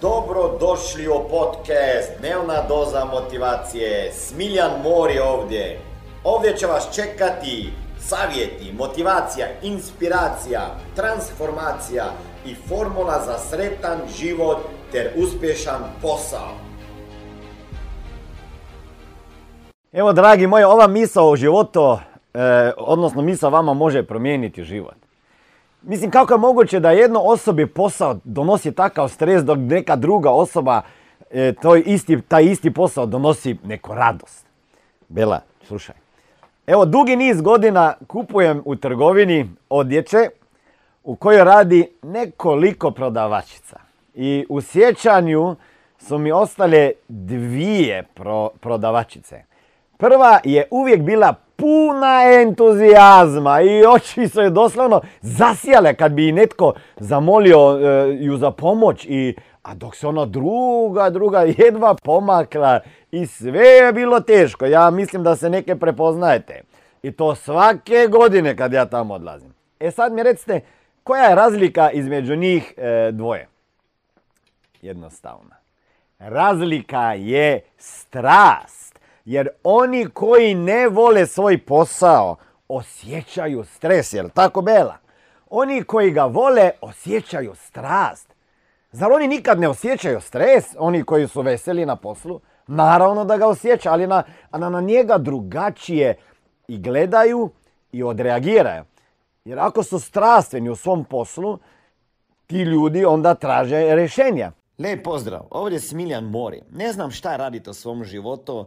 Dobro došli u podcast Dnevna doza motivacije. Smiljan Mor je ovdje. Ovdje će vas čekati savjeti, motivacija, inspiracija, transformacija i formula za sretan život ter uspješan posao. Evo, dragi moji, ova misao o životu, e, odnosno misao vama može promijeniti život. Mislim, kako je moguće da jedno osobi posao donosi takav stres dok neka druga osoba e, isti, taj isti posao donosi neku radost. Bela, slušaj. Evo, dugi niz godina kupujem u trgovini odjeće u kojoj radi nekoliko prodavačica. I u sjećanju su mi ostale dvije prodavačice. Prva je uvijek bila puna entuzijazma i oči su je doslovno zasijale kad bi netko zamolio e, ju za pomoć i a dok se ona druga, druga jedva pomakla i sve je bilo teško. Ja mislim da se neke prepoznajete. I to svake godine kad ja tamo odlazim. E sad mi recite, koja je razlika između njih e, dvoje? Jednostavna. Razlika je strast. Jer oni koji ne vole svoj posao osjećaju stres, jel tako Bela? Oni koji ga vole osjećaju strast. Zar oni nikad ne osjećaju stres, oni koji su veseli na poslu? Naravno da ga osjeća, ali na, na njega drugačije i gledaju i odreagiraju. Jer ako su strastveni u svom poslu, ti ljudi onda traže rješenja. Lijep pozdrav, ovdje je Smiljan Mori. Ne znam šta radite u svom životu,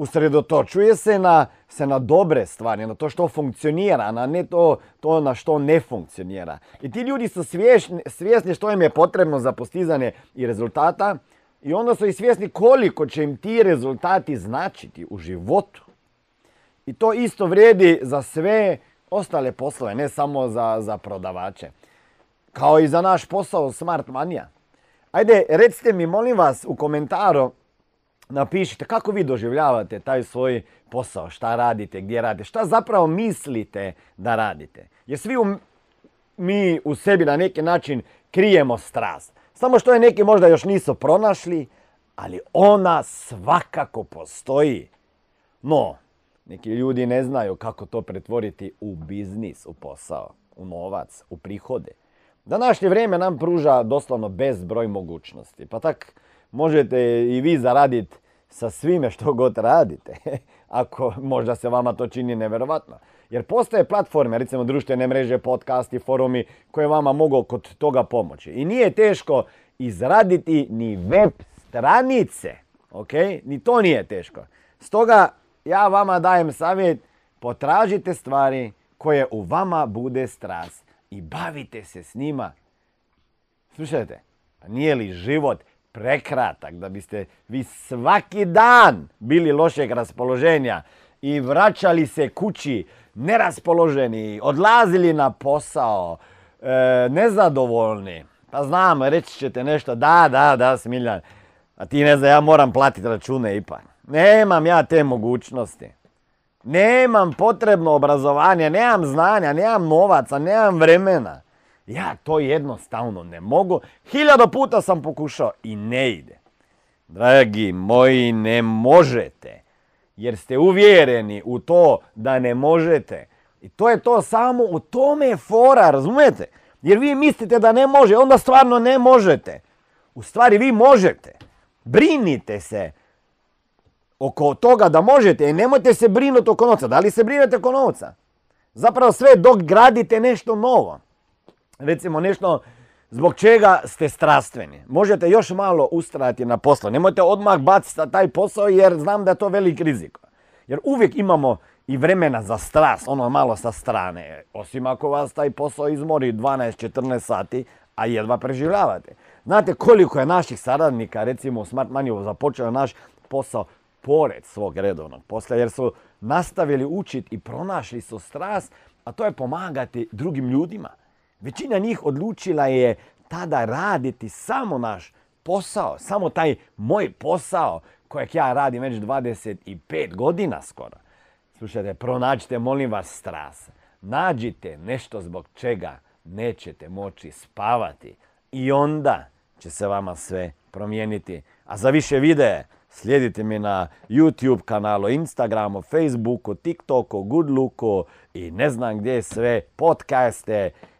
usredotočuje se na, se na dobre stvari, na to što funkcionira, na ne to, to na što ne funkcionira. I ti ljudi su svjesni, svjesni što im je potrebno za postizanje i rezultata i onda su i svjesni koliko će im ti rezultati značiti u životu. I to isto vrijedi za sve ostale poslove, ne samo za, za prodavače. Kao i za naš posao Smart Mania. Ajde, recite mi, molim vas, u komentaru napišite kako vi doživljavate taj svoj posao, šta radite, gdje radite, šta zapravo mislite da radite. Jer svi mi u sebi na neki način krijemo strast. Samo što je neki možda još nisu pronašli, ali ona svakako postoji. No, neki ljudi ne znaju kako to pretvoriti u biznis, u posao, u novac, u prihode. Današnje vrijeme nam pruža doslovno bezbroj mogućnosti. Pa tak možete i vi zaraditi sa svime što god radite. Ako možda se vama to čini neverovatno. Jer postoje platforme, recimo društvene mreže, podcasti, forumi koje vama mogu kod toga pomoći. I nije teško izraditi ni web stranice. Ok? Ni to nije teško. Stoga ja vama dajem savjet, potražite stvari koje u vama bude strast i bavite se s njima. Slušajte, pa nije li život prekratak, da biste vi svaki dan bili lošeg raspoloženja i vraćali se kući neraspoloženi, odlazili na posao, e, nezadovoljni. Pa znam, reći ćete nešto, da, da, da, Smiljan, a ti ne znam, ja moram platiti račune ipak. Nemam ja te mogućnosti. Nemam potrebno obrazovanje, nemam znanja, nemam novaca, nemam vremena. Ja to jednostavno ne mogu. Hiljada puta sam pokušao i ne ide. Dragi moji, ne možete. Jer ste uvjereni u to da ne možete. I to je to samo, u tome fora, razumijete? Jer vi mislite da ne može, onda stvarno ne možete. U stvari vi možete. Brinite se oko toga da možete i nemojte se brinuti oko novca. Da li se brinete oko novca? Zapravo sve dok gradite nešto novo. Recimo nešto zbog čega ste strastveni. Možete još malo ustrajati na poslu. Nemojte odmah baciti taj posao jer znam da je to velik rizik. Jer uvijek imamo i vremena za strast, ono malo sa strane. Osim ako vas taj posao izmori 12-14 sati, a jedva preživljavate. Znate koliko je naših saradnika, recimo u Smart Money započeo naš posao pored svog redovnog posla, jer su nastavili učiti i pronašli su strast, a to je pomagati drugim ljudima. Većina njih odlučila je tada raditi samo naš posao, samo taj moj posao kojeg ja radim već 25 godina skoro. Slušajte, pronađite, molim vas, stras. Nađite nešto zbog čega nećete moći spavati. I onda će se vama sve promijeniti. A za više videe slijedite me na YouTube kanalu, Instagramu, Facebooku, TikToku, Goodlooku i ne znam gdje sve, podcaste.